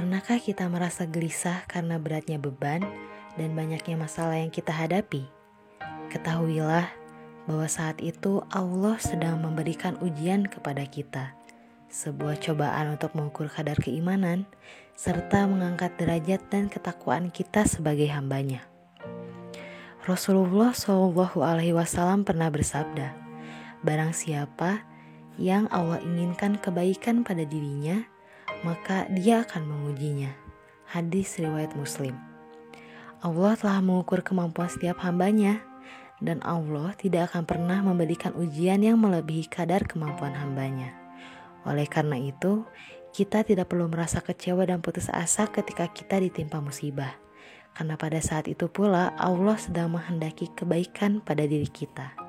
Pernahkah kita merasa gelisah karena beratnya beban dan banyaknya masalah yang kita hadapi? Ketahuilah bahwa saat itu Allah sedang memberikan ujian kepada kita, sebuah cobaan untuk mengukur kadar keimanan serta mengangkat derajat dan ketakwaan kita sebagai hambanya. Rasulullah Shallallahu Alaihi Wasallam pernah bersabda, "Barang siapa yang Allah inginkan kebaikan pada dirinya, maka dia akan mengujinya. Hadis riwayat Muslim. Allah telah mengukur kemampuan setiap hambanya, dan Allah tidak akan pernah memberikan ujian yang melebihi kadar kemampuan hambanya. Oleh karena itu, kita tidak perlu merasa kecewa dan putus asa ketika kita ditimpa musibah, karena pada saat itu pula Allah sedang menghendaki kebaikan pada diri kita.